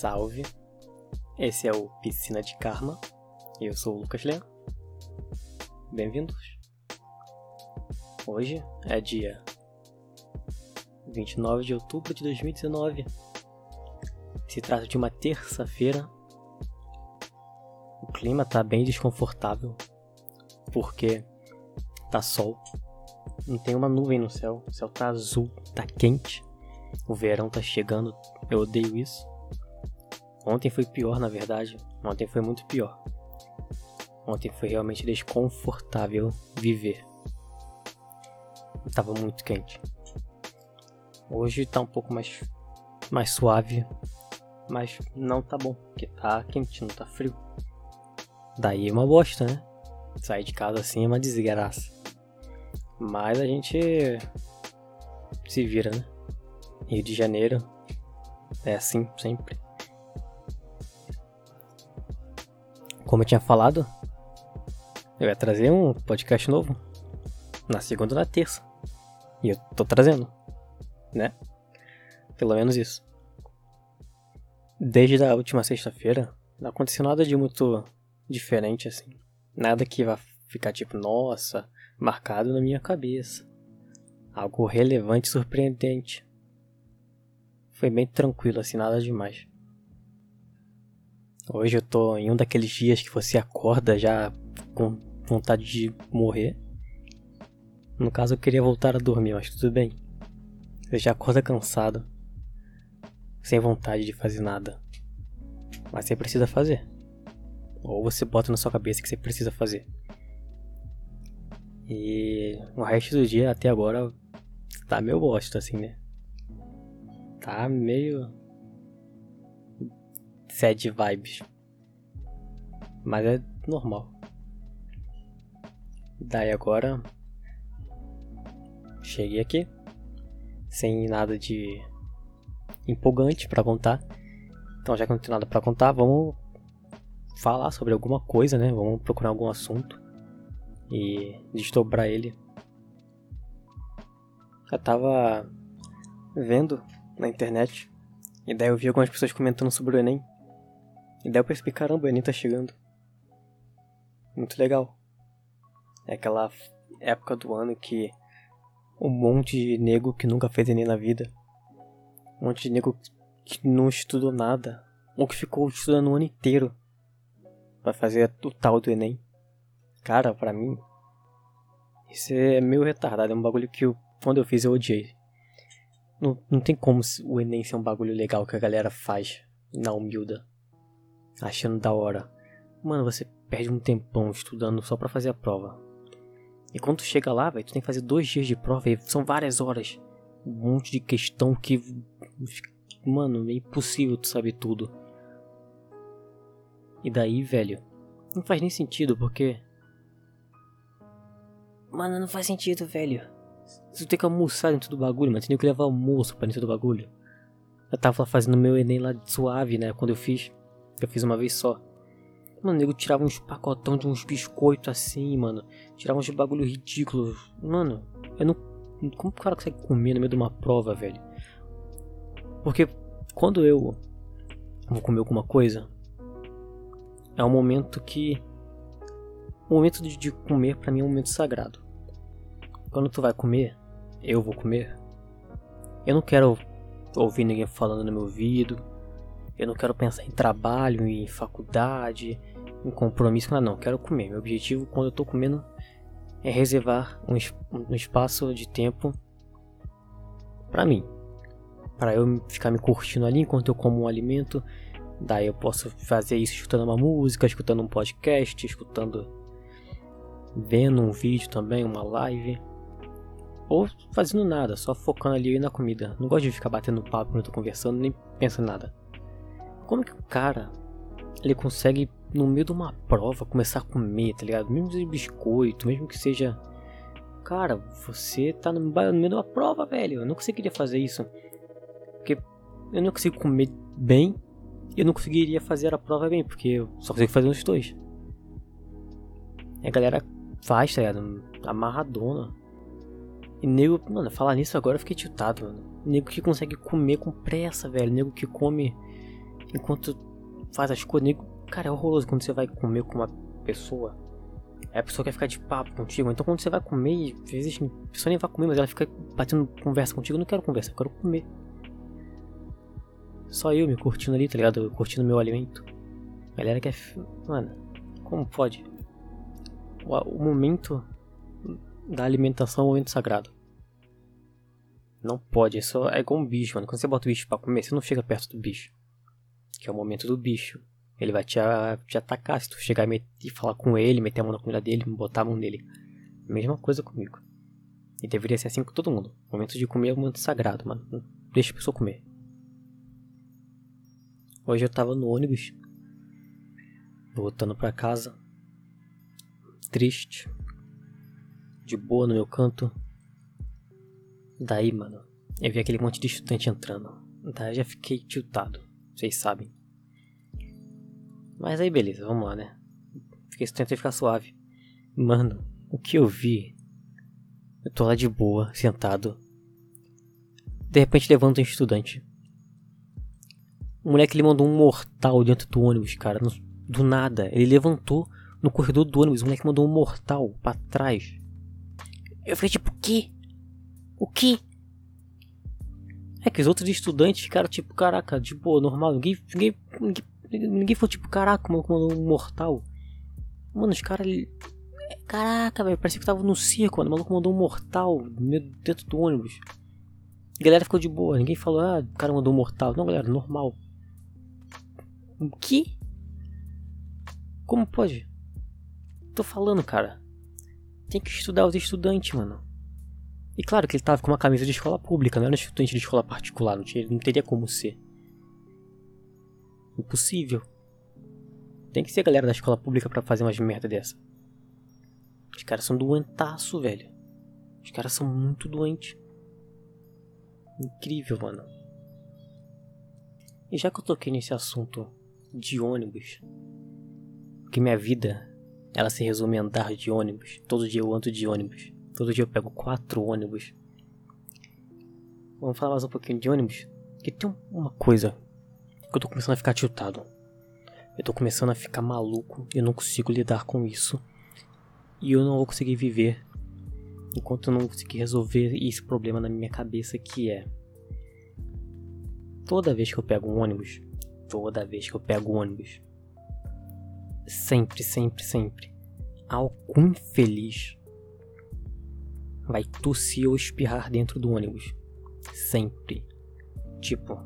Salve! Esse é o Piscina de Karma. Eu sou o Lucas Leão. Bem-vindos. Hoje é dia 29 de outubro de 2019. Se trata de uma terça-feira. O clima tá bem desconfortável porque tá sol. Não tem uma nuvem no céu. O céu tá azul, tá quente. O verão tá chegando. Eu odeio isso. Ontem foi pior, na verdade. Ontem foi muito pior. Ontem foi realmente desconfortável viver. Tava muito quente. Hoje tá um pouco mais mais suave, mas não tá bom, porque tá quente, não tá frio. Daí é uma bosta, né? Sair de casa assim é uma desgraça. Mas a gente se vira, né? Rio de Janeiro é assim sempre. Como eu tinha falado, eu ia trazer um podcast novo na segunda e na terça. E eu tô trazendo, né? Pelo menos isso. Desde a última sexta-feira, não aconteceu nada de muito diferente assim. Nada que vá ficar tipo, nossa, marcado na minha cabeça. Algo relevante e surpreendente. Foi bem tranquilo, assim, nada demais. Hoje eu tô em um daqueles dias que você acorda já com vontade de morrer. No caso, eu queria voltar a dormir, mas tudo bem. Você já acorda cansado, sem vontade de fazer nada. Mas você precisa fazer. Ou você bota na sua cabeça que você precisa fazer. E o resto do dia até agora tá meio bosta, assim, né? Tá meio. Sad vibes. Mas é normal. Daí agora. Cheguei aqui. Sem nada de empolgante para contar. Então, já que não tem nada para contar, vamos falar sobre alguma coisa, né? Vamos procurar algum assunto e desdobrar ele. Eu tava vendo na internet e daí eu vi algumas pessoas comentando sobre o Enem. E daí eu percebi, caramba, Enem tá chegando. Muito legal. É aquela época do ano que um monte de nego que nunca fez Enem na vida. Um monte de nego que não estudou nada. Ou que ficou estudando o ano inteiro. Pra fazer o tal do Enem. Cara, pra mim, isso é meio retardado. É um bagulho que eu, quando eu fiz eu odiei. Não, não tem como o Enem ser um bagulho legal que a galera faz na humilda. Achando da hora. Mano, você perde um tempão estudando só pra fazer a prova. E quando tu chega lá, velho, tu tem que fazer dois dias de prova e são várias horas. Um monte de questão que. Mano, é impossível tu saber tudo. E daí, velho, não faz nem sentido porque Mano, não faz sentido, velho. Você tem que almoçar dentro do bagulho. Você tem que levar almoço pra dentro do bagulho. Eu tava fazendo meu Enem lá suave, né? Quando eu fiz. Eu fiz uma vez só. Mano, nego tirava uns pacotão de uns biscoitos assim, mano. Tirava uns bagulho ridículo. Mano, eu não. Como o cara consegue comer no meio de uma prova, velho? Porque quando eu vou comer alguma coisa, é um momento que o momento de comer para mim é um momento sagrado. Quando tu vai comer, eu vou comer. Eu não quero ouvir ninguém falando no meu ouvido. Eu não quero pensar em trabalho, em faculdade, em compromisso, não, não. Quero comer. Meu objetivo quando eu tô comendo é reservar um, um espaço de tempo para mim, para eu ficar me curtindo ali enquanto eu como um alimento. Daí eu posso fazer isso escutando uma música, escutando um podcast, escutando vendo um vídeo também, uma live. Ou fazendo nada, só focando ali na comida. Não gosto de ficar batendo papo quando eu tô conversando, nem pensando nada. Como que o cara ele consegue, no meio de uma prova, começar a comer, tá ligado? Mesmo de biscoito, mesmo que seja. Cara, você tá no meio de uma prova, velho. Eu não conseguiria fazer isso. Porque eu não consigo comer bem e eu não conseguiria fazer a prova bem, porque eu só consigo fazer os dois. E a galera faz, tá ligado? Amarradona. E nego, mano, falar nisso agora eu fiquei tiltado, mano. Nego que consegue comer com pressa, velho. Nego que come enquanto faz as coisas, cara, é horroroso quando você vai comer com uma pessoa. A pessoa quer ficar de papo contigo. Então quando você vai comer, às vezes a pessoa nem vai comer, mas ela fica batendo conversa contigo. Eu não quero conversa, eu quero comer. Só eu me curtindo ali, tá ligado? Curtindo meu alimento. A galera quer. Mano, como pode? O, o momento da alimentação é o momento sagrado. Não pode, é só. É igual um bicho, mano. Quando você bota o bicho pra comer, você não chega perto do bicho. Que é o momento do bicho. Ele vai te, te atacar se tu chegar e, e falar com ele, meter a mão na comida dele, botar a mão nele. Mesma coisa comigo. E deveria ser assim com todo mundo. O momento de comer é um momento sagrado, mano. Deixa a pessoa comer. Hoje eu tava no ônibus. Voltando para casa. Triste. De boa no meu canto. Daí, mano, eu vi aquele monte de estudante entrando. Daí eu já fiquei tiltado. Vocês sabem. Mas aí beleza, vamos lá, né? Fiquei tentei ficar suave. Mano, o que eu vi? Eu tô lá de boa, sentado. De repente levanta um estudante. O moleque ele mandou um mortal dentro do ônibus, cara. Do nada. Ele levantou no corredor do ônibus. O moleque mandou um mortal para trás. Eu falei, tipo, o quê? O quê? É que os outros estudantes ficaram tipo, caraca, de boa, normal. Ninguém, ninguém, ninguém Ninguém foi tipo, caraca, mano, como um mortal. Mano, os caras. Caraca, velho, parecia que tava no circo, mano. O maluco mandou um mortal dentro do ônibus. A galera ficou de boa, ninguém falou, ah, o cara mandou um mortal. Não, galera, normal. O que? Como pode? Tô falando, cara. Tem que estudar os estudantes, mano. E claro que ele tava com uma camisa de escola pública, não era um estudante de escola particular, não, tinha, não teria como ser. Impossível. Tem que ser galera da escola pública para fazer umas merda dessa. Os caras são doentaço, velho. Os caras são muito doentes. Incrível, mano. E já que eu toquei nesse assunto de ônibus, que minha vida ela se resume a andar de ônibus. Todo dia eu ando de ônibus. Todo dia eu pego quatro ônibus. Vamos falar mais um pouquinho de ônibus. Que tem uma coisa que eu tô começando a ficar tiltado. Eu tô começando a ficar maluco eu não consigo lidar com isso. E eu não vou conseguir viver enquanto eu não conseguir resolver esse problema na minha cabeça que é toda vez que eu pego um ônibus, toda vez que eu pego um ônibus, sempre, sempre, sempre, algum infeliz vai tossir ou espirrar dentro do ônibus. Sempre. Tipo,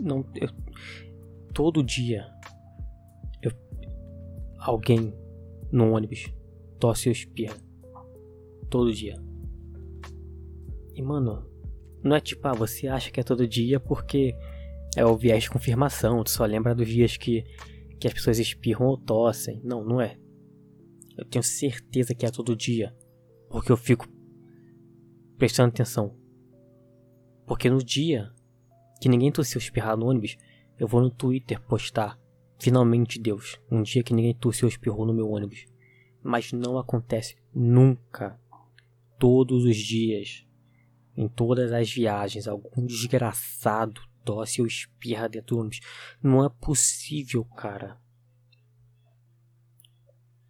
não, eu, todo dia eu, alguém no ônibus tosse ou espirra. Todo dia. E mano, não é tipo, ah, você acha que é todo dia porque é o viés de confirmação, tu só lembra dos dias que, que as pessoas espirram ou tossem. Não, não é. Eu tenho certeza que é todo dia. Porque eu fico prestando atenção. Porque no dia que ninguém tossiu espirrar no ônibus, eu vou no Twitter postar. Finalmente, Deus, um dia que ninguém tossiu espirrou no meu ônibus. Mas não acontece nunca. Todos os dias. Em todas as viagens, algum desgraçado tosse ou espirra dentro do ônibus. Não é possível, cara.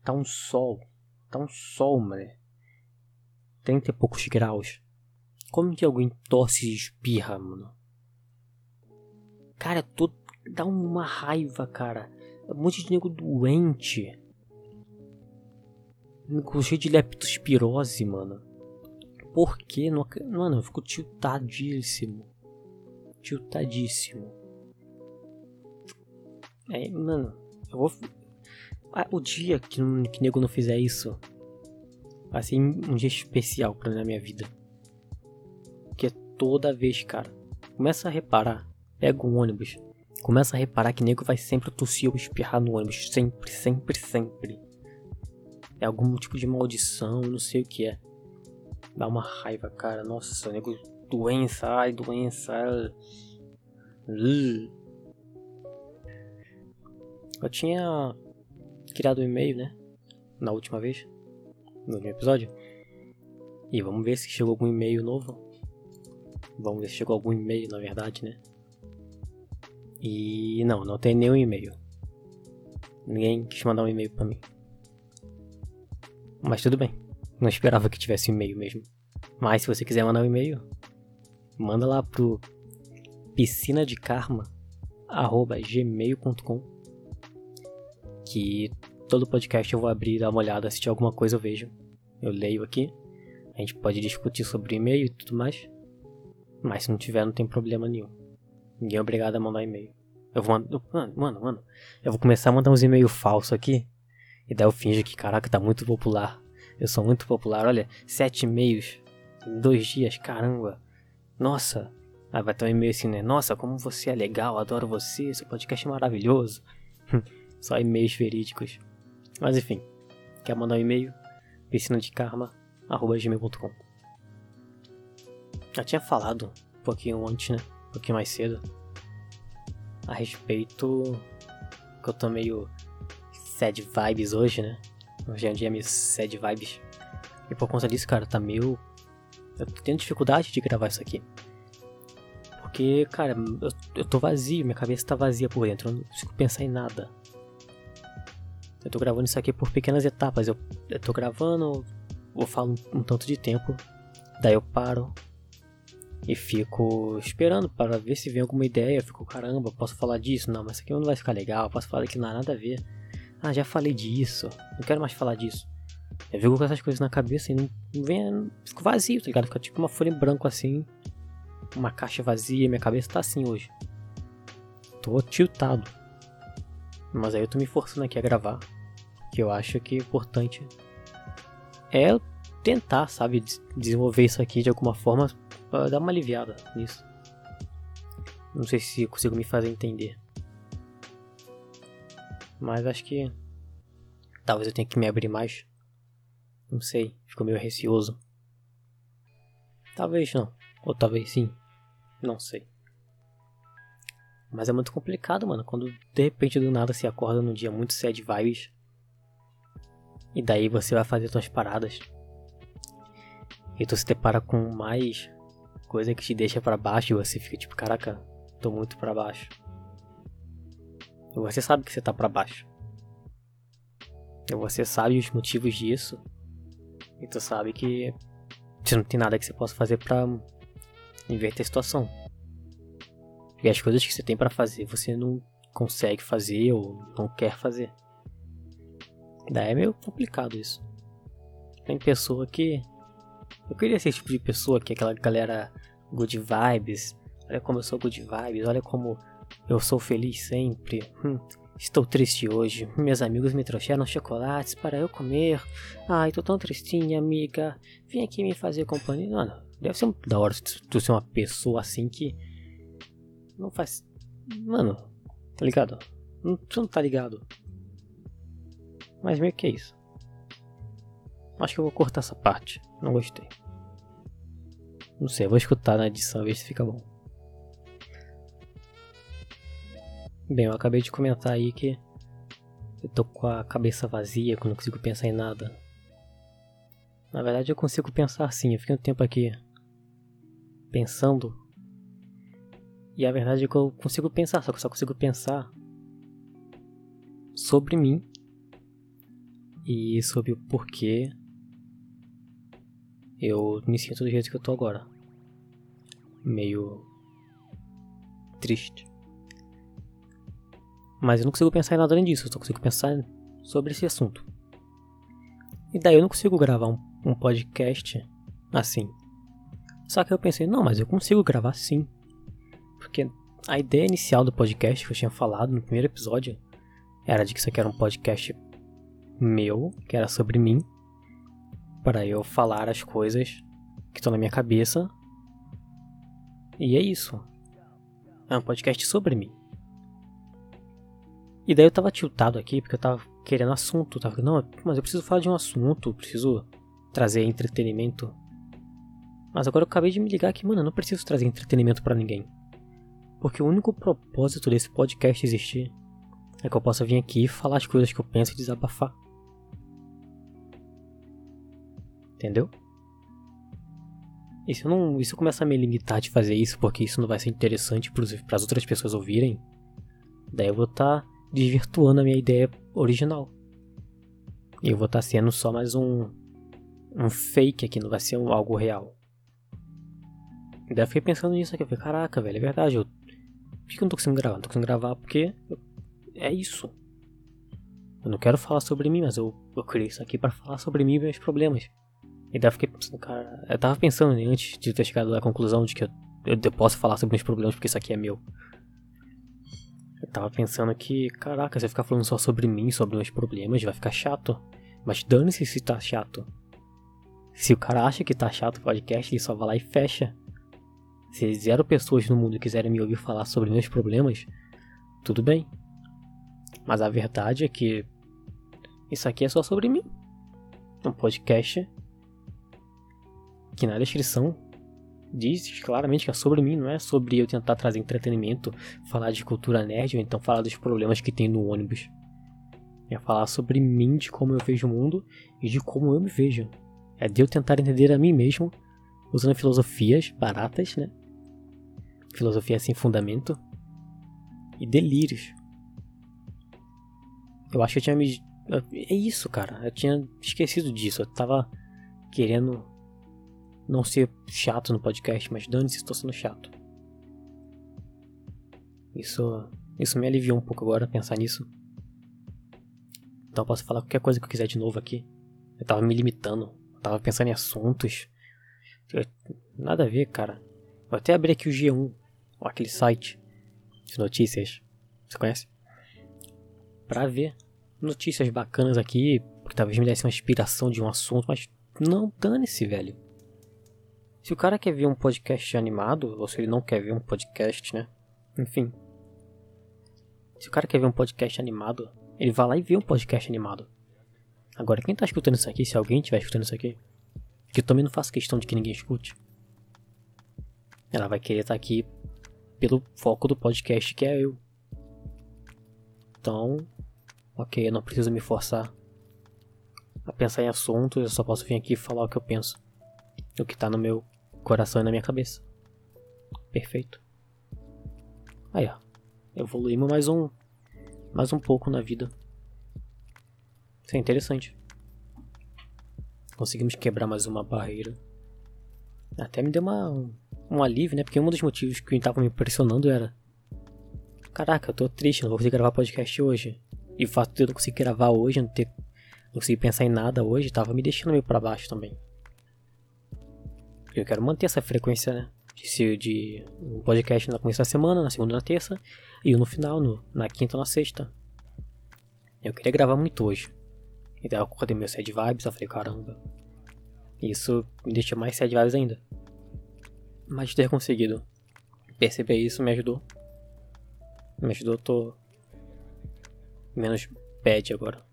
Tá um sol. Tá um sol, mano. 30 e poucos graus. Como que alguém tosse e espirra, mano? Cara, tô, dá uma raiva, cara. Um monte de nego doente. Cheio de leptospirose, mano. Por quê? Não, mano, eu fico tiltadíssimo. Tiltadíssimo. É, mano, eu vou. Ah, o dia que, que nego não fizer isso vai ser um dia especial pra na minha vida. Toda vez, cara. Começa a reparar pega um ônibus, começa a reparar que nego vai sempre tossir ou espirrar no ônibus. Sempre, sempre, sempre. É algum tipo de maldição, não sei o que é. Dá uma raiva, cara. Nossa, nego. Doença, ai, doença. Eu tinha criado um e-mail, né? Na última vez. No último episódio. E vamos ver se chegou algum e-mail novo. Vamos ver se chegou algum e-mail, na verdade, né? E não, não tem nenhum e-mail. Ninguém quis mandar um e-mail para mim. Mas tudo bem. Não esperava que tivesse um e-mail mesmo. Mas se você quiser mandar um e-mail, manda lá pro piscina de que todo podcast eu vou abrir, dar uma olhada, assistir alguma coisa eu vejo. Eu leio aqui. A gente pode discutir sobre e-mail e tudo mais. Mas se não tiver, não tem problema nenhum. Ninguém é obrigado a mandar e-mail. Eu vou mandar. Mano, mano. Eu vou começar a mandar uns e-mails falsos aqui. E daí eu finge que, caraca, tá muito popular. Eu sou muito popular. Olha, sete e-mails em dois dias, caramba. Nossa. Aí vai ter um e-mail assim, né? Nossa, como você é legal, adoro você, seu podcast é maravilhoso. Só e-mails verídicos. Mas enfim, quer mandar um e-mail? piscina de karma, arroba gmail.com. Já tinha falado um pouquinho antes, né? Um pouquinho mais cedo. A respeito. Que eu tô meio sad vibes hoje, né? Hoje é um dia meio sad vibes. E por conta disso, cara, tá meio. Eu tô tendo dificuldade de gravar isso aqui. Porque, cara, eu, eu tô vazio, minha cabeça tá vazia por dentro. Eu não consigo pensar em nada. Eu tô gravando isso aqui por pequenas etapas. Eu, eu tô gravando, eu falo um, tanto de tempo, daí eu paro e fico esperando para ver se vem alguma ideia. Eu fico, caramba, posso falar disso? Não, mas isso aqui não vai ficar legal. Posso falar que não há nada a ver. Ah, já falei disso, não quero mais falar disso. Eu fico com essas coisas na cabeça e não, vem. Fico vazio, tá ligado? Fica tipo uma folha em branco assim. Uma caixa vazia, minha cabeça tá assim hoje. Tô tiltado. Mas aí eu tô me forçando aqui a gravar. Que eu acho que é importante é tentar, sabe, desenvolver isso aqui de alguma forma para dar uma aliviada nisso. Não sei se consigo me fazer entender. Mas acho que talvez eu tenha que me abrir mais. Não sei, fico meio receoso. Talvez não, ou talvez sim. Não sei. Mas é muito complicado, mano. Quando de repente do nada se acorda num dia muito sad vibes. E daí você vai fazer suas paradas. E tu se depara com mais coisa que te deixa para baixo e você fica tipo, caraca, tô muito para baixo. E você sabe que você tá para baixo. E você sabe os motivos disso. E tu sabe que você não tem nada que você possa fazer para inverter a situação. E as coisas que você tem para fazer você não consegue fazer ou não quer fazer. Daí é meio complicado isso. Tem pessoa que. Eu queria ser esse tipo de pessoa que é aquela galera good vibes. Olha como eu sou good vibes, olha como eu sou feliz sempre. Hum, estou triste hoje. Meus amigos me trouxeram chocolates para eu comer. Ai, tô tão tristinha, amiga. Vem aqui me fazer companhia. Mano, deve ser da hora tu ser uma pessoa assim que não faz. Mano, tá ligado? Não, tu não tá ligado. Mas meio que é isso. Acho que eu vou cortar essa parte. Não gostei. Não sei, vou escutar na edição, ver se fica bom. Bem, eu acabei de comentar aí que eu tô com a cabeça vazia, que eu não consigo pensar em nada. Na verdade eu consigo pensar sim, eu fiquei um tempo aqui pensando e a verdade é que eu consigo pensar, só que eu só consigo pensar sobre mim e sobre o porquê eu me sinto do jeito que eu tô agora. Meio triste. Mas eu não consigo pensar em nada além disso, eu só consigo pensar sobre esse assunto. E daí eu não consigo gravar um, um podcast assim. Só que eu pensei, não, mas eu consigo gravar sim. Porque a ideia inicial do podcast que eu tinha falado no primeiro episódio era de que isso aqui era um podcast meu, que era sobre mim, para eu falar as coisas que estão na minha cabeça. E é isso. É um podcast sobre mim. E daí eu tava tiltado aqui porque eu tava querendo assunto. Tava, não, mas eu preciso falar de um assunto, preciso trazer entretenimento. Mas agora eu acabei de me ligar que, mano, eu não preciso trazer entretenimento para ninguém. Porque o único propósito desse podcast existir é que eu possa vir aqui falar as coisas que eu penso e desabafar. Entendeu? E se eu, não, e se eu começar a me limitar de fazer isso porque isso não vai ser interessante para as outras pessoas ouvirem, Daí eu vou estar tá desvirtuando a minha ideia original. E eu vou estar tá sendo só mais um, um fake aqui, não vai ser um, algo real. Daí eu fiquei pensando nisso aqui, eu falei, caraca, velho, é verdade, eu... Por que eu não tô conseguindo gravar? Não tô conseguindo gravar porque é isso. Eu não quero falar sobre mim, mas eu, eu criei isso aqui para falar sobre mim e meus problemas. E daí eu fiquei pensando, cara, eu tava pensando antes de ter chegado à conclusão de que eu, eu posso falar sobre meus problemas porque isso aqui é meu. Eu tava pensando que, caraca, se eu ficar falando só sobre mim, sobre meus problemas, vai ficar chato. Mas dane-se se tá chato. Se o cara acha que tá chato o podcast, ele só vai lá e fecha. Se zero pessoas no mundo quiserem me ouvir falar sobre meus problemas, tudo bem. Mas a verdade é que isso aqui é só sobre mim. Um podcast que na descrição diz claramente que é sobre mim, não é sobre eu tentar trazer entretenimento, falar de cultura nerd ou então falar dos problemas que tem no ônibus. É falar sobre mim, de como eu vejo o mundo e de como eu me vejo. É de eu tentar entender a mim mesmo usando filosofias baratas, né? Filosofia sem fundamento e delírios. Eu acho que eu tinha me. É isso, cara. Eu tinha esquecido disso. Eu tava querendo não ser chato no podcast, mas dane-se, estou sendo chato. Isso, isso me aliviou um pouco agora pensar nisso. Então eu posso falar qualquer coisa que eu quiser de novo aqui. Eu tava me limitando, eu tava pensando em assuntos. Eu, nada a ver, cara. Vou até abrir aqui o G1, aquele site de notícias. Você conhece? Pra ver notícias bacanas aqui, que talvez me desse uma inspiração de um assunto, mas não dane-se, velho. Se o cara quer ver um podcast animado, ou se ele não quer ver um podcast, né? Enfim. Se o cara quer ver um podcast animado, ele vai lá e vê um podcast animado. Agora, quem tá escutando isso aqui, se alguém estiver escutando isso aqui, que eu também não faço questão de que ninguém escute, ela vai querer estar tá aqui pelo foco do podcast que é eu. Então, ok, eu não preciso me forçar a pensar em assuntos, eu só posso vir aqui e falar o que eu penso. O que tá no meu coração e na minha cabeça. Perfeito. Aí, ó. Evoluímos mais um. Mais um pouco na vida. Isso é interessante. Conseguimos quebrar mais uma barreira. Até me deu uma, um, alívio, né? Porque um dos motivos que estava me pressionando era. Caraca, eu tô triste, não vou conseguir gravar podcast hoje. E o fato de eu não conseguir gravar hoje, não ter. Não conseguir pensar em nada hoje, tava me deixando meio pra baixo também. Eu quero manter essa frequência, né? De, de um podcast no começo da semana, na segunda na terça, e um no final, no, na quinta ou na sexta. Eu queria gravar muito hoje. Então eu acordei meu sad vibes, eu falei, caramba. Isso me deixa mais sad vibes ainda. Mas ter conseguido perceber isso me ajudou. Me ajudou, tô menos bad agora.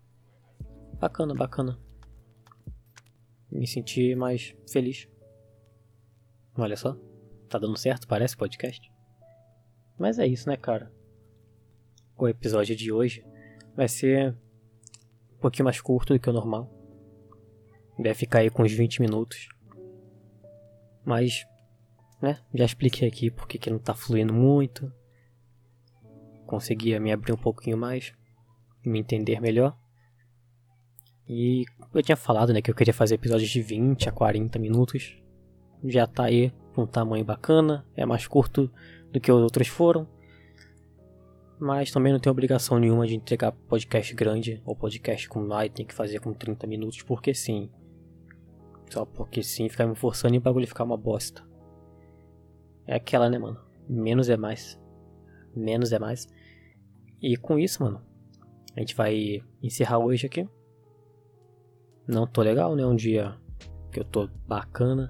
Bacana, bacana. Me senti mais feliz. Olha só. Tá dando certo, parece podcast. Mas é isso, né, cara? O episódio de hoje vai ser um pouquinho mais curto do que o normal. Vai ficar aí com uns 20 minutos. Mas, né, já expliquei aqui porque que não tá fluindo muito. Consegui me abrir um pouquinho mais, me entender melhor. E eu tinha falado, né, que eu queria fazer episódios de 20 a 40 minutos já tá aí com um tamanho bacana, é mais curto do que os outros foram. Mas também não tem obrigação nenhuma de entregar podcast grande ou podcast com light, tem que fazer com 30 minutos, porque sim. Só porque sim, ficar me forçando e o bagulho ficar uma bosta. É aquela, né, mano? Menos é mais. Menos é mais. E com isso, mano, a gente vai encerrar hoje aqui. Não tô legal, né? Um dia que eu tô bacana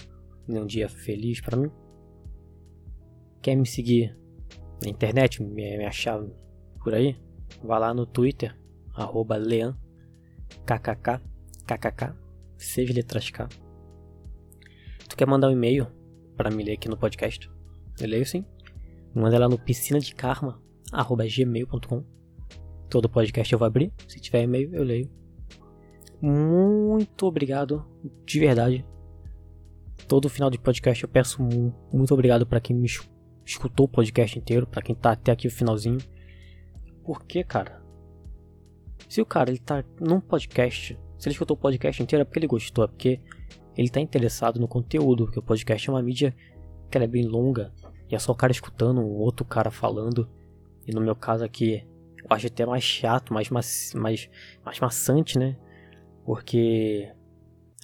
um dia feliz para mim. Quer me seguir na internet, me, me achar por aí? Vá lá no Twitter, arroba lean, kkk, kkk, seja letras K. Tu quer mandar um e-mail para me ler aqui no podcast? Eu leio sim. Manda lá no piscina de karma, arroba gmail.com. Todo podcast eu vou abrir. Se tiver e-mail, eu leio. Muito obrigado, de verdade, todo final de podcast eu peço muito obrigado para quem me escutou o podcast inteiro, para quem tá até aqui o finalzinho. Por que, cara? Se o cara ele tá num podcast, se ele escutou o podcast inteiro é porque ele gostou, é porque ele tá interessado no conteúdo, porque o podcast é uma mídia que é bem longa e é só o cara escutando um outro cara falando. E no meu caso aqui, eu acho até mais chato, mais, mais, mais maçante, né? Porque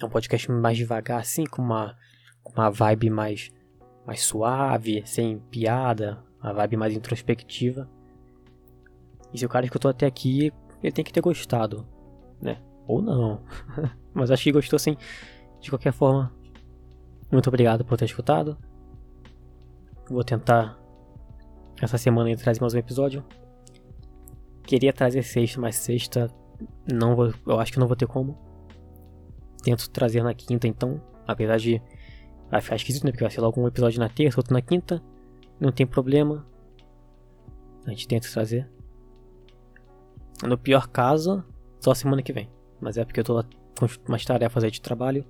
é um podcast mais devagar, assim, com uma, uma vibe mais, mais suave, sem piada, uma vibe mais introspectiva. E se o cara escutou até aqui, ele tem que ter gostado, né? Ou não. Mas acho que gostou sim. De qualquer forma, muito obrigado por ter escutado. Vou tentar essa semana trazer mais um episódio. Queria trazer sexta, mas sexta não vou, eu acho que não vou ter como. Tento trazer na quinta então, apesar de vai ficar esquisito, né? Porque vai ser logo um episódio na terça, outro na quinta. Não tem problema. A gente tenta trazer. No pior caso, só semana que vem. Mas é porque eu tô com umas tarefas aí de trabalho.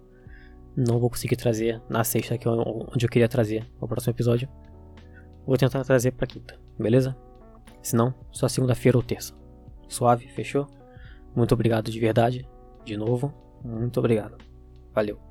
Não vou conseguir trazer na sexta, que é onde eu queria trazer o próximo episódio. Vou tentar trazer pra quinta, beleza? Se não, só segunda-feira ou terça. Suave, fechou? Muito obrigado de verdade. De novo, muito obrigado. Valeu.